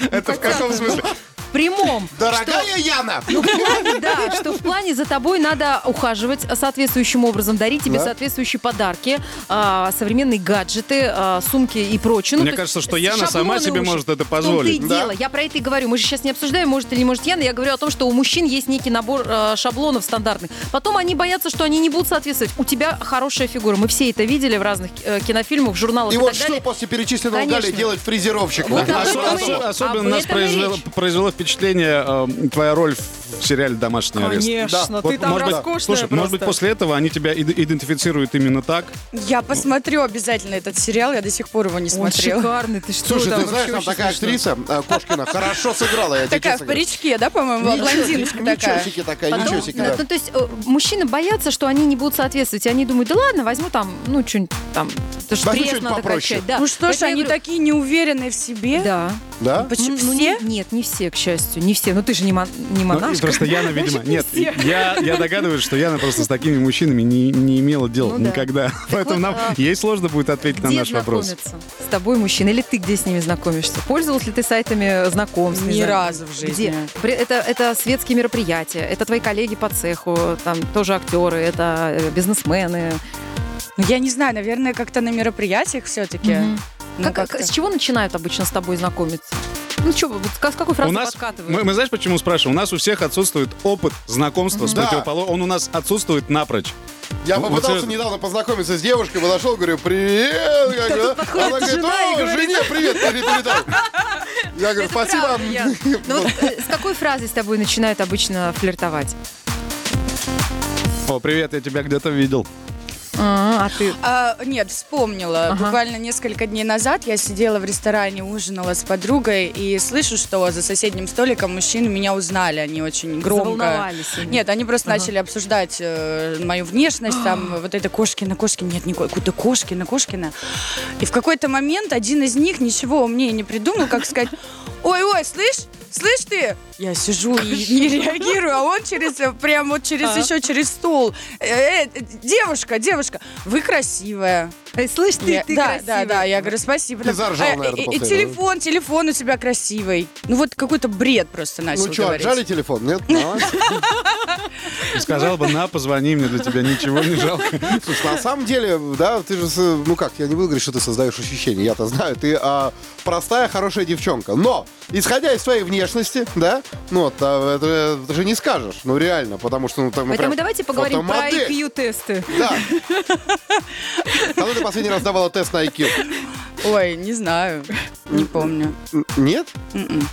ну, Это в каком смысле? Прямом. Дорогая Яна! Ну, плане, да, что в плане за тобой надо ухаживать соответствующим образом, дарить тебе Да. соответствующие подарки, а, современные гаджеты, а, сумки и прочее. Ну, Мне кажется, что Яна сама себе уже. может это позволить. Да. дело. Я про это и говорю. Мы же сейчас не обсуждаем, может или не может Яна. Я говорю о том, что у мужчин есть некий набор э, шаблонов стандартных. Потом они боятся, что они не будут соответствовать. У тебя хорошая фигура. Мы все это видели в разных э, кинофильмах, в журналах И и, вот так что далее. после перечисленного Конечно. Галя делать фрезеровщик? Вот осо- Особенно об нас произвело, произвело впечатление э, твоя роль в сериале «Домашний арест». Конечно, Вот, ты там может быть, роскошная слушай, может быть, после этого они тебя ид- идентифицируют именно так? Я посмотрю обязательно этот сериал, я до сих пор его не Он смотрела. шикарный, ты что? Слушай, там ты знаешь, там такая смешно. актриса, э, Кошкина, хорошо сыграла, я Такая в паричке, да, по-моему, блондиночка Ничего такая. себе такая, Потом, ничего себе. ну, да. ну, то есть э, мужчины боятся, что они не будут соответствовать. И они думают, да ладно, возьму там, ну, что-нибудь там, Возьму пресс что-нибудь надо попроще. качать. Да. Ну что ж, они такие неуверенные в себе. Да. Да? Почему Ну, все? не- нет, не все, к счастью, не все. Ну ты же не, мон- не Ну, монашка. просто Яна, видимо... Нет, я, я догадываюсь, что Яна просто с такими мужчинами не, не имела дела Ну да. никогда. Поэтому вот, нам а, ей сложно будет ответить на наш вопрос. с тобой мужчина? Или ты где с ними знакомишься? Пользовался ли ты сайтами знакомств? Ни разу в жизни. Где? Это, это светские мероприятия, это твои коллеги по цеху, там тоже актеры, это э, бизнесмены. Ну, Я не знаю, наверное, как-то на мероприятиях все-таки. Мгм. Ну, Как- как-то. с чего начинают обычно с тобой знакомиться? Ну что, вот с, какой У фразы нас, подкатывают? мы, мы знаешь, почему спрашиваем? У нас у всех отсутствует опыт знакомства с Да. противоположным. Он у нас отсутствует напрочь. Я Ну, попытался вот недавно познакомиться с девушкой, подошел, говорю, привет. Говорю, тут подходит Она говорит, о, говорит, жене привет пере- передай. Я говорю, Это спасибо. Ну вот э, с какой фразой с тобой начинают обычно флиртовать? О, привет, я тебя где-то видел. А, а ты... А, нет, вспомнила. Ага. Буквально несколько дней назад я сидела в ресторане, ужинала с подругой и слышу, что за соседним столиком мужчины меня узнали. Они очень громко. Они. Нет, они просто Ага. начали обсуждать э, мою внешность, там вот это Кошкина, Кошкина, нет, никакой, какой-то Кошкина, Кошкина. И в какой-то момент один из них ничего умнее не придумал, как сказать, ой-ой, слышь, слышь ты? Я сижу и не реагирую, а он через, э, прям вот через, А. еще через стол. Э, э, девушка, девушка, вы красивая. Эй, слышь, ты, Я- ты да, красивый. да, да, я говорю, спасибо. Ты заржал, А, наверное, и, телефон, телефон у тебя красивый. Ну вот какой-то бред просто начал Ну что, говорить. отжали телефон? Нет? Давай. Сказал бы, на, позвони мне, для тебя ничего не жалко. Слушай, на самом деле, да, ты же, ну как, я не буду говорить, что ты создаешь ощущения, я-то знаю, ты а, простая, хорошая девчонка. Но, исходя из своей внешности, да, ну вот, а, это, это же не скажешь, ну реально, потому что, ну там, ну, Поэтому прям давайте поговорим про фотомодель. IQ-тесты. Да. Когда ты последний раз давала тест на IQ? Ой, не знаю, не помню. Н- Нет? М-м.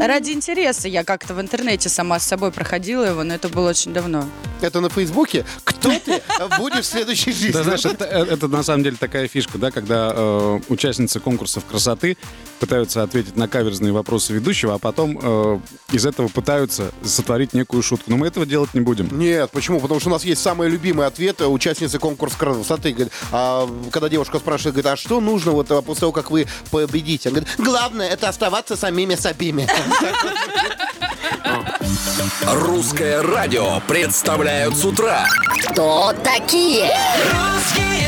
А, Ради интереса я как-то в интернете сама с собой проходила его, но это было очень давно. Это на Фейсбуке? Кто ты будешь в следующей жизни? Да, знаешь, это, э, это на самом деле такая фишка, да, когда э, участницы конкурсов красоты пытаются ответить на каверзные вопросы ведущего, а потом э, из этого пытаются сотворить некую шутку. Но мы этого делать не будем. Нет, почему? Потому что у нас есть самый любимый ответ э, участницы конкурса красоты. Говорит, а, когда девушка спрашивает, говорит, а что нужно вот а, после того, как вы победите? Она говорит, главное, это оставаться самими собими. Русское радио представляют с утра. Кто такие? Русские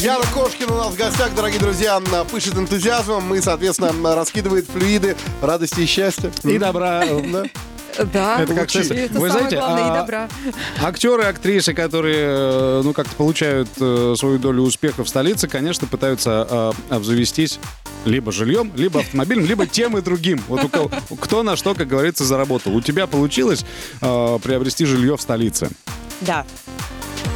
Яна Кошкина у нас в гостях, дорогие друзья, она пышет энтузиазмом и, соответственно, раскидывает флюиды радости и счастья. И добра. Да. Это как. Это Вы знаете, главное, и а, добра. Актеры, актрисы, которые, э, ну, как-то получают э, свою долю успеха в столице, конечно, пытаются э, обзавестись либо жильем, либо автомобилем, либо тем и другим. Вот у кого- кто на что, как говорится, заработал. У тебя получилось э, приобрести жилье в столице? Да.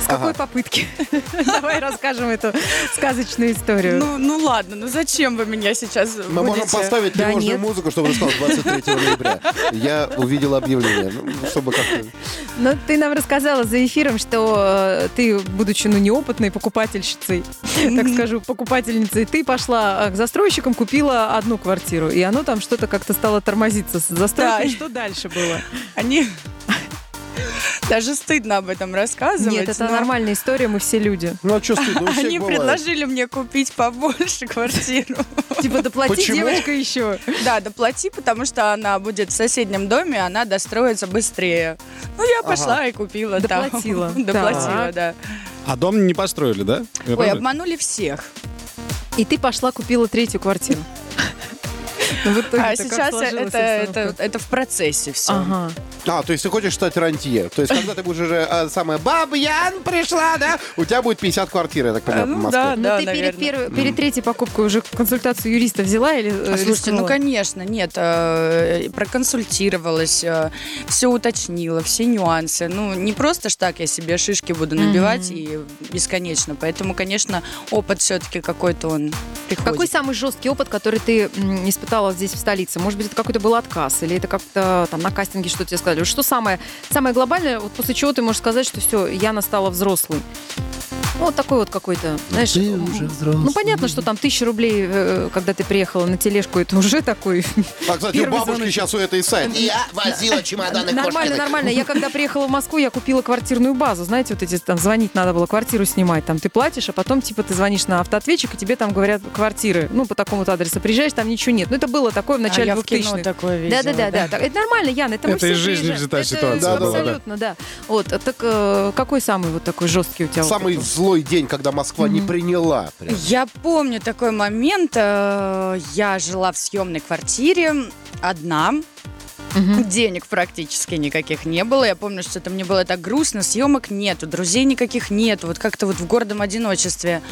С какой попытки? Давай расскажем эту сказочную историю. Ну, ну ладно, ну зачем вы меня сейчас Мы можем будете- поставить Да тревожную нет. музыку, чтобы рассказал 23 ноября. Я увидел объявление, ну, чтобы как-то... Но ты нам рассказала за эфиром, что э, ты, будучи ну, неопытной покупательщицей, так скажу, покупательницей, ты пошла э, к застройщикам, купила одну квартиру, и оно там что-то как-то стало тормозиться с застройкой. Да. Что дальше было? Они... Даже стыдно об этом рассказывать. Нет, это но нормальная история, мы все люди. Ну, а что стыдно, Они бывает. предложили мне купить побольше квартиру. Типа, доплати, Почему? девочка, еще. Да, доплати, потому что она будет в соседнем доме, она достроится быстрее. Ну, я пошла и купила там. Доплатила. Доплатила, Так. да. А дом не построили, да? Я Ой, обманули всех. И ты пошла купила третью квартиру. Ну, в А сейчас это, это, это в процессе все. Ага. А, то есть ты хочешь стать рантье. То есть когда ты будешь уже а, самая баба Ян пришла, да, у тебя будет 50 квартир, я так понимаю, в ну Москве. да, Но да, ты перед, наверное. первой- перед третьей покупкой уже консультацию юриста взяла или э, А, Слушайте, ну конечно, нет, э, проконсультировалась, все уточнила, все нюансы. Ну, не просто ж так я себе шишки буду набивать и бесконечно. Поэтому, конечно, опыт все-таки какой-то он приходит. Какой самый жесткий опыт, который ты м, испытала здесь в столице? Может быть, это какой-то был отказ, или это как-то там на кастинге что тебе сказали? Что самое, самое глобальное, вот после чего ты можешь сказать, что все, Яна стала взрослой? Ну, вот такой вот какой-то, знаешь, м, ну понятно, что там тысяча рублей, э, когда ты приехала на тележку, это уже такой А, кстати, у бабушки звоночек. сейчас у этой сайт. Я возила чемоданы Нормально, нормально. Я когда приехала в Москву, я купила квартирную базу. Знаете, вот эти там звонить надо было, квартиру снимать. Там ты платишь, а потом типа ты звонишь на автоответчик, и тебе там говорят квартиры. Ну, по такому-то адресу. Приезжаешь, там ничего нет. Ну, это было такое в А начале кино 2000-х. такое видела. Да, да, да, да. Это нормально, Яна, это мы Это все из жизни взята ситуация. Абсолютно, да. Вот, а так э, какой самый вот такой жесткий у тебя Самый был? Злой день, когда Москва не приняла. прям. Я помню такой момент. э, Я жила в съемной квартире одна. Денег практически никаких не было. Я помню, что это мне было так грустно. Съемок нету, друзей никаких нету. Вот как-то вот в гордом одиночестве.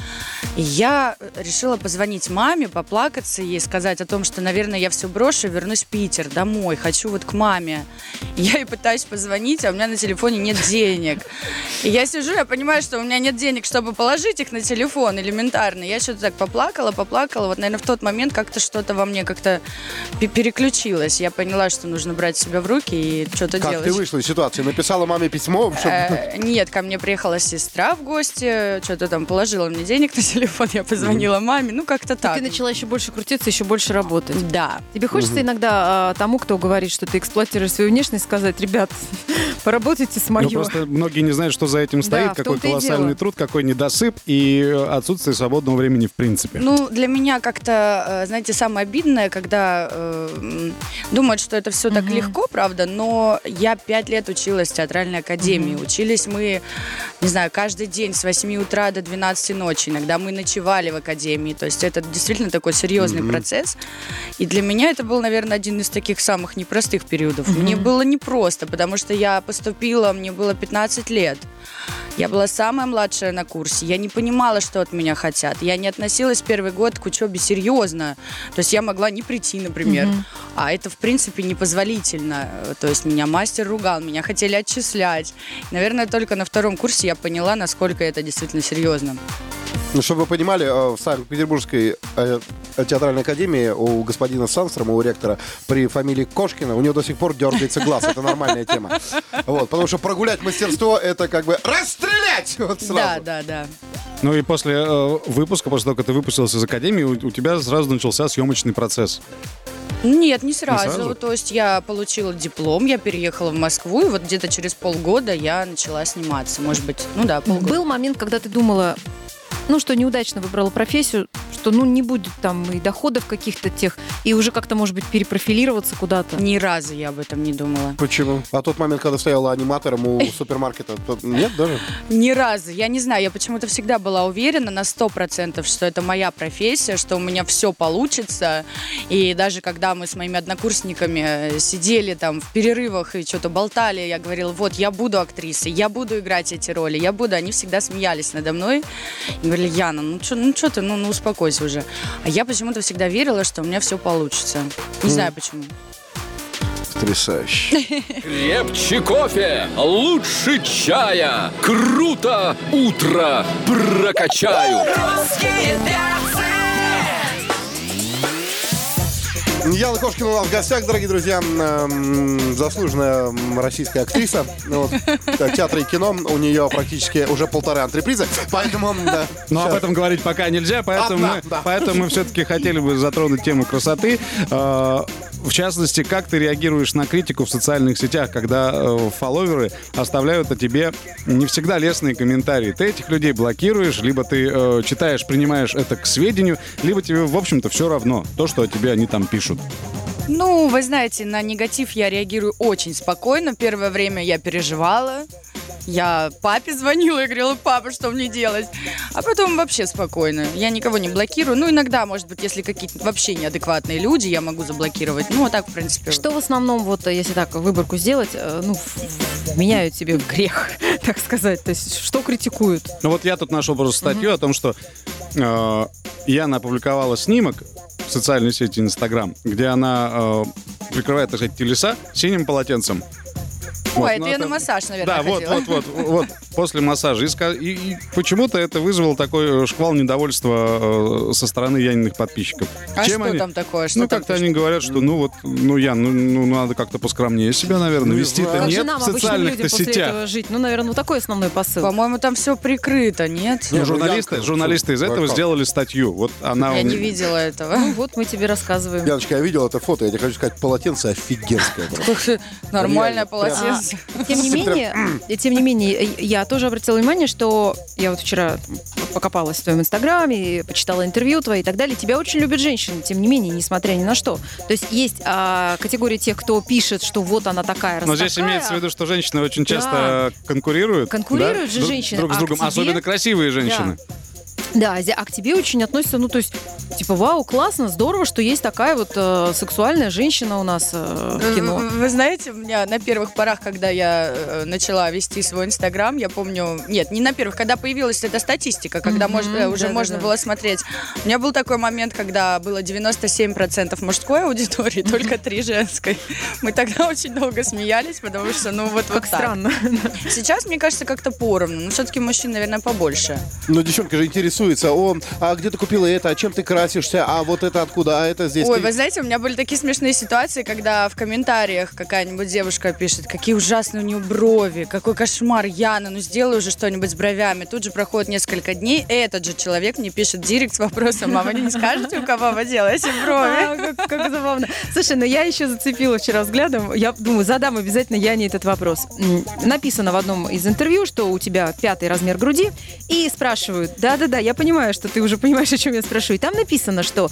И я решила позвонить маме, поплакаться ей, сказать о том, что, наверное, я все брошу вернусь в Питер домой. Хочу вот к маме. Я ей пытаюсь позвонить, а у меня на телефоне нет денег. И я сижу, я понимаю, что у меня нет денег, чтобы положить их на телефон элементарно. Я что-то так поплакала, поплакала. Вот, наверное, в тот момент как-то что-то во мне как-то пе- переключилось. Я поняла, что нужно брать себя в руки и что-то Как делать. ты вышла из ситуации? Написала маме письмо. Э, Нет, ко мне приехала сестра в гости, что-то там положила мне денег на телефон, я позвонила маме, ну как-то так. Ты начала еще больше крутиться, еще больше работать. Да. Тебе хочется иногда а, тому, кто говорит, что ты эксплуатируешь свою внешность, сказать, ребят, поработайте с Ну, моё. просто многие не знают, что за этим стоит, какой колоссальный труд, какой недосып и э, отсутствие свободного времени в принципе. Ну, для меня как-то, э, знаете, самое обидное, когда э, думают, что это все так легко, правда, но я пять лет училась в театральной академии. Учились мы, не знаю, каждый день с 8 утра до 12 ночи. Иногда мы ночевали в академии. То есть это действительно такой серьезный процесс. И для меня это был, наверное, один из таких самых непростых периодов. Мне было непросто, потому что я поступила, мне было 15 лет. Я была самая младшая на курсе. Я не понимала, что от меня хотят. Я не относилась первый год к учебе серьезно. То есть я могла не прийти, например. А это, в принципе, непозволительно. Э, То есть меня мастер ругал, меня хотели отчислять. Наверное, только на втором курсе я поняла, насколько это действительно серьезно. Ну, чтобы вы понимали, э, в Санкт-Петербургской э, театральной академии у господина Санстрома, у ректора, при фамилии Кошкина, у него до сих пор дергается глаз. Это нормальная тема. Вот, потому что прогулять мастерство — это как бы расстрелять! Вот сразу. Да, да, да. Ну и после э, выпуска, после того, как ты выпустился из академии, у, у тебя сразу начался съемочный процесс. Нет, не сразу. сразу? То есть я получила диплом, я переехала в Москву, и вот где-то через полгода я начала сниматься. Может быть, ну да, полгода. Был момент, когда ты думала, ну, что неудачно выбрала профессию, что, ну, не будет там и доходов каких-то тех, и уже как-то, может быть, перепрофилироваться куда-то. Ни разу я об этом не думала. Почему? А тот момент, когда стояла аниматором у супермаркета, нет даже? Ни разу. Я не знаю, я почему-то всегда была уверена на сто процентов, что это моя профессия, что у меня все получится. И даже когда мы с моими однокурсниками э, сидели там в перерывах и что-то болтали, я говорила, вот, я буду актрисой, я буду играть эти роли, я буду. Они всегда смеялись надо мной и говорили, Яна, ну что ну, чё ты, ну, ну успокойся уже. А я почему-то всегда верила, что у меня все получится. Не знаю почему. Потрясающе. Крепче кофе, лучше чая. Круто утро прокачаю. Русские Яна Кошкина у нас в гостях, дорогие друзья. Эм, Заслуженная м, российская актриса. Вот, э, Театр и кино. У нее практически уже полторы антрепризы. Поэтому, да. Но об Щас. этом говорить пока нельзя, поэтому, А, мы, да, да. поэтому мы все-таки хотели бы затронуть тему красоты. В частности, как ты реагируешь на критику в социальных сетях, когда э, фолловеры оставляют о тебе не всегда лестные комментарии. Ты этих людей блокируешь, либо ты э, читаешь, принимаешь это к сведению, либо тебе, в общем-то, все равно то, что о тебе они там пишут. Ну, вы знаете, на негатив я реагирую очень спокойно. Первое время я переживала. Я папе звонила и говорила, папа, что мне делать? А потом вообще спокойно. Я никого не блокирую. Ну, иногда, может быть, если какие-то вообще неадекватные люди, я могу заблокировать. Ну, а так, в принципе... Что в основном, вот если так выборку сделать, э, ну, меняют тебе грех, так сказать? То есть что критикуют? Ну вот я тут нашел просто статью о том, что э, Яна опубликовала снимок в социальной сети Инстаграм, где она э, прикрывает, так сказать, телеса синим полотенцем. Ой, это ну, я это- на массаж, наверное, Да, вот, вот, вот, вот, после массажа. И, почему-то это вызвало такой э, шквал недовольства э, со стороны Яниных подписчиков. А Чем что они- там такое? Что ну, как-то они говорят, что, ну, вот, ну, Ян, ну, ну, надо как-то поскромнее себя, наверное, Ну, вести-то же нет нам, в социальных-то сетях. этого жить? Ну, наверное, вот такой основной посыл. По-моему, там все прикрыто, нет? Ну, Не, журналисты, журналисты из этого как? сделали статью. Вот она... Я не видела этого. Ну, вот мы тебе рассказываем. Яночка, я видел это фото, я тебе хочу сказать, полотенце офигенское. просто. Нормальное Реально, полотенце. Тем не менее, тем не менее, я тоже обратила внимание, что я вот вчера покопалась в твоем инстаграме, почитала интервью твои и так далее. Тебя очень любят женщины, тем не менее, несмотря ни на что. То есть есть а, категория тех, кто пишет, что вот она такая, раз Но здесь такая. имеется в виду, что женщины очень часто конкурируют. Конкурируют да, же женщины, Друг с а другом, тебе- особенно красивые женщины. Да, зе- а к тебе очень относятся, ну, то есть, типа, вау, классно, здорово, что есть такая вот э, сексуальная женщина у нас э, в кино. Вы, вы знаете, у меня на первых порах, когда я э, начала вести свой инстаграм, я помню, нет, не на первых, когда появилась эта статистика, когда Мгм, мож- э, уже да-да-да. можно было смотреть. У меня был такой момент, когда было 97% мужской аудитории, только 3 женской. Мы тогда очень долго смеялись, потому что, ну, вот, вот Как так. странно. Сейчас, мне кажется, как-то поровну. Но все-таки мужчин, наверное, побольше. Ну, девчонка же интересуется, о, а где ты купила это, а чем ты красишься, а вот это откуда, а это здесь. Ой, ты- вы знаете, у меня были такие смешные ситуации, когда в комментариях какая-нибудь девушка пишет, какие ужасные у нее брови, какой кошмар, Яна, ну сделай уже что-нибудь с бровями. Тут же проходит несколько дней, и этот же человек мне пишет директ с вопросом, а вы не скажете, у кого вы делаете брови? А, как, как забавно. Слушай, ну я еще зацепила вчера взглядом. Я думаю, задам обязательно Яне этот вопрос. Написано в одном из интервью, что у тебя пятый размер груди. И спрашивают, да-да-да, я понимаю, что ты уже понимаешь, о чем я спрашиваю. И там написано, что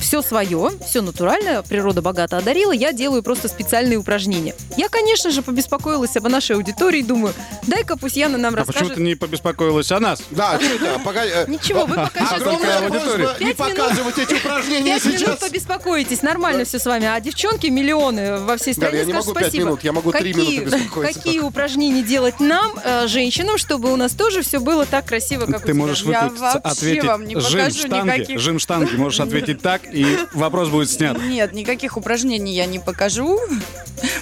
все свое, все натуральное, природа богато одарила, я делаю просто специальные упражнения. Я, конечно же, побеспокоилась об нашей аудитории, думаю, дай-ка пусть Яна нам А почему расскажет. ты не побеспокоилась о нас? Да, это, погоди. э, Ничего, вы пока сейчас Огромная просьба не Пять минут. показывать эти упражнения сейчас. побеспокоитесь, нормально все с вами. А девчонки миллионы во всей стране я не скажут могу пять спасибо. минут, я могу три минуты беспокоиться. Какие упражнения делать нам, э, женщинам, чтобы у нас тоже все было так красиво, как у Ты можешь выкрутиться, ответить вам не жим покажу штанги, никаких. жим штанги, можешь ответить так, и вопрос будет снят. Нет, никаких упражнений я не покажу,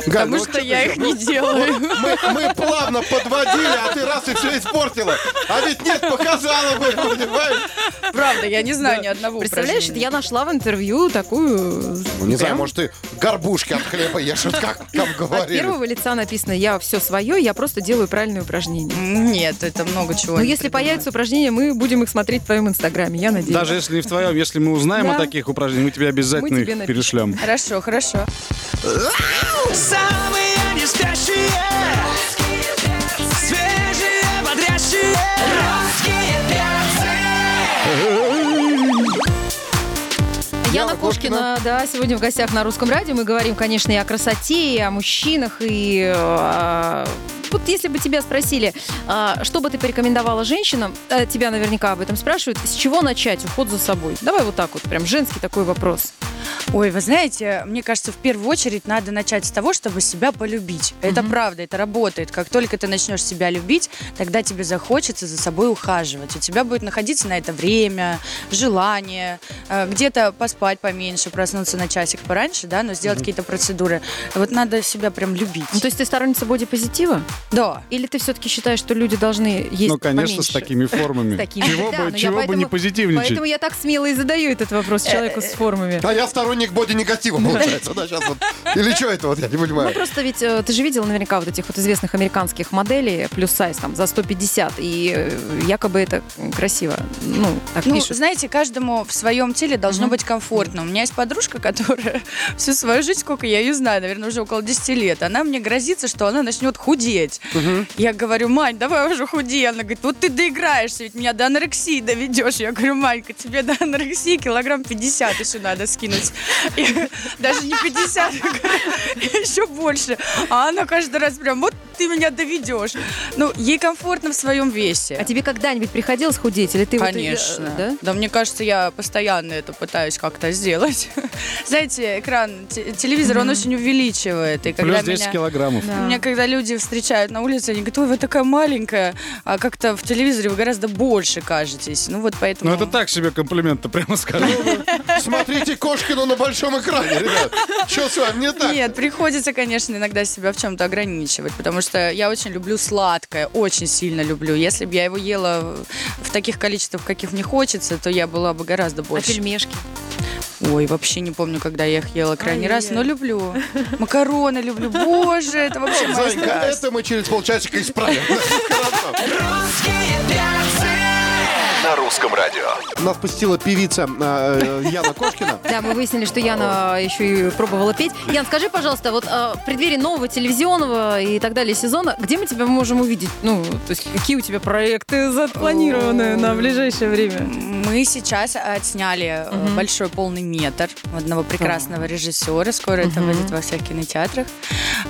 потому ну что что я ты их не делаю. Мы, мы плавно подводили, а ты раз и все испортила. А ведь нет, показала бы, понимаешь? Правда, я не знаю ни одного Представляешь, я нашла в интервью такую... Ну, не знаю, может, ты горбушки от хлеба ешь, вот как там От говорили. первого лица написано, я все свое, я просто делаю правильные упражнения. Нет, это много чего. Но если придумать. появятся упражнения, мы будем их смотреть в твоем инстаграме, я надеюсь. Даже если не в твоем, если мы узнаем Да. о таких упражнениях, мы тебе обязательно Мы тебе их напишем. перешлем. Хорошо, хорошо. Самые не спящие Свежие, бодрящие Русские Яна Кошкина, да, сегодня в гостях на Русском радио. Мы говорим, конечно, и о красоте, и о мужчинах, и... э, вот если бы тебя спросили, а, что бы ты порекомендовала женщинам, э, тебя наверняка об этом спрашивают, с чего начать уход за собой? Давай вот так вот, прям женский такой вопрос. Ой, вы знаете, мне кажется, в первую очередь надо начать с того, чтобы себя полюбить. Это правда, это работает. Как только ты начнешь себя любить, тогда тебе захочется за собой ухаживать. У тебя будет находиться на это время, желание, э, где-то поспать поменьше, проснуться на часик пораньше, да, но сделать какие-то процедуры. Вот надо себя прям любить. Ну, то есть ты сторонница бодипозитива? Да. Или ты все-таки считаешь, что люди должны есть Ну, конечно, поменьше? с такими формами. С такими, Чего да, бы, чего бы не позитивничать. Поэтому я так смело и задаю этот вопрос человеку с формами. А я сторонник боди-негатива, получается, да, сейчас вот. Или что это вот, я не Ну, понимаю. просто ведь э, ты же видел наверняка вот этих вот известных американских моделей плюс сайз там за 150, и э, якобы это красиво. Ну, так Ну, пишут. знаете, каждому в своем теле должно быть комфортно. У меня есть подружка, которая всю свою жизнь, сколько я ее знаю, наверное, уже около 10 лет, она мне грозится, что она начнет худеть. Я говорю, Мань, давай уже худей. Она говорит, вот ты доиграешься, ведь меня до анорексии доведешь. Я говорю, Манька, тебе до анорексии килограмм 50 еще надо скинуть. И даже не 50, еще больше. А она каждый раз прям, вот ты меня доведешь? Ну, ей комфортно в своем весе. А тебе когда-нибудь приходилось худеть? Или ты вот, э, Конечно. да? да, мне кажется, я постоянно это пытаюсь как-то сделать. Знаете, экран те- телевизора, он очень увеличивает. И когда Плюс 10 меня- килограммов. Да. Меня когда люди встречают на улице, они говорят, ой, вы такая маленькая, а как-то в телевизоре вы гораздо больше кажетесь. Ну вот поэтому... Ну это так себе комплимент-то, прямо скажу. Смотрите Кошкину на большом экране, ребят. Что с вами не так? Нет, приходится, конечно, иногда себя в чем-то ограничивать, потому что я очень люблю сладкое, очень сильно люблю. Если бы я его ела в- таких количествах, каких мне хочется, то я была бы гораздо А больше. пельмешки? Ой, вообще не помню, когда я их ела крайний раз, Ай-яй-яй. но люблю. Макароны люблю. Боже, это вообще страсть. это мы через полчасика исправим. Русские. На русском радио. Нас посетила певица э, Яна Кошкина. Да, мы выяснили, что Яна еще и пробовала петь. Ян, скажи, пожалуйста, вот э, в преддверии нового телевизионного и так далее сезона, где мы тебя можем увидеть? Ну, то есть какие у тебя проекты запланированы на ближайшее время? Мы сейчас отсняли э, большой полный метр одного прекрасного режиссера. Скоро это выйдет во всех кинотеатрах.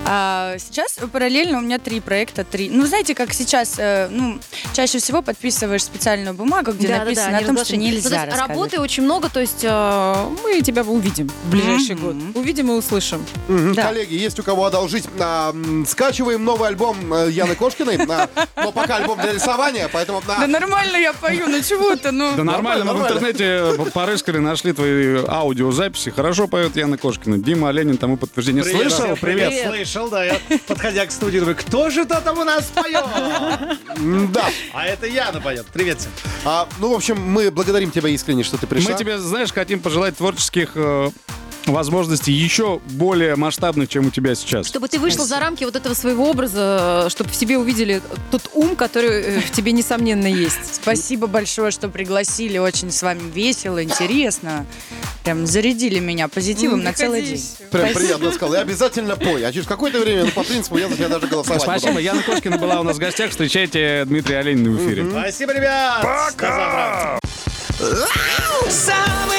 А сейчас параллельно у меня три проекта. Три. Ну, знаете, как сейчас, э, ну, чаще всего подписываешь специальную бумагу, где написано о том, что нельзя Ну, то есть работы очень много, то есть э, мы тебя увидим в ближайший Мгм. год. Увидим и услышим. Мгм. Да. Коллеги, есть у кого одолжить. а, скачиваем новый альбом э, Яны Кошкиной. а, но пока альбом для рисования, поэтому... а, Да нормально я пою, ну чего ты, ну... Да нормально, мы в интернете порыскали, нашли твои аудиозаписи. Хорошо поет Яна Кошкина. Дима Оленин тому подтверждение. Слышал? Привет. Слышал, да. Я, подходя к студии, думаю, кто же это там у нас поет? Да. А это Яна поет. Привет всем. А, ну, в общем, мы благодарим тебя искренне, что ты пришла. Мы тебе, знаешь, хотим пожелать творческих э, возможностей еще более масштабных, чем у тебя сейчас. Чтобы ты вышла за рамки вот этого своего образа, чтобы в себе увидели тот ум, который э, в тебе, несомненно, есть. Спасибо большое, что пригласили. Очень с вами весело, интересно. Прям зарядили меня позитивом на целый день. Прям приятно сказал. И обязательно пой. А через какое-то время, ну, по принципу, я за тебя даже голосовать буду. Спасибо. Яна Кошкина была у нас в гостях. Встречайте Дмитрия Оленина в эфире. Спасибо, ребят. Пока. Сам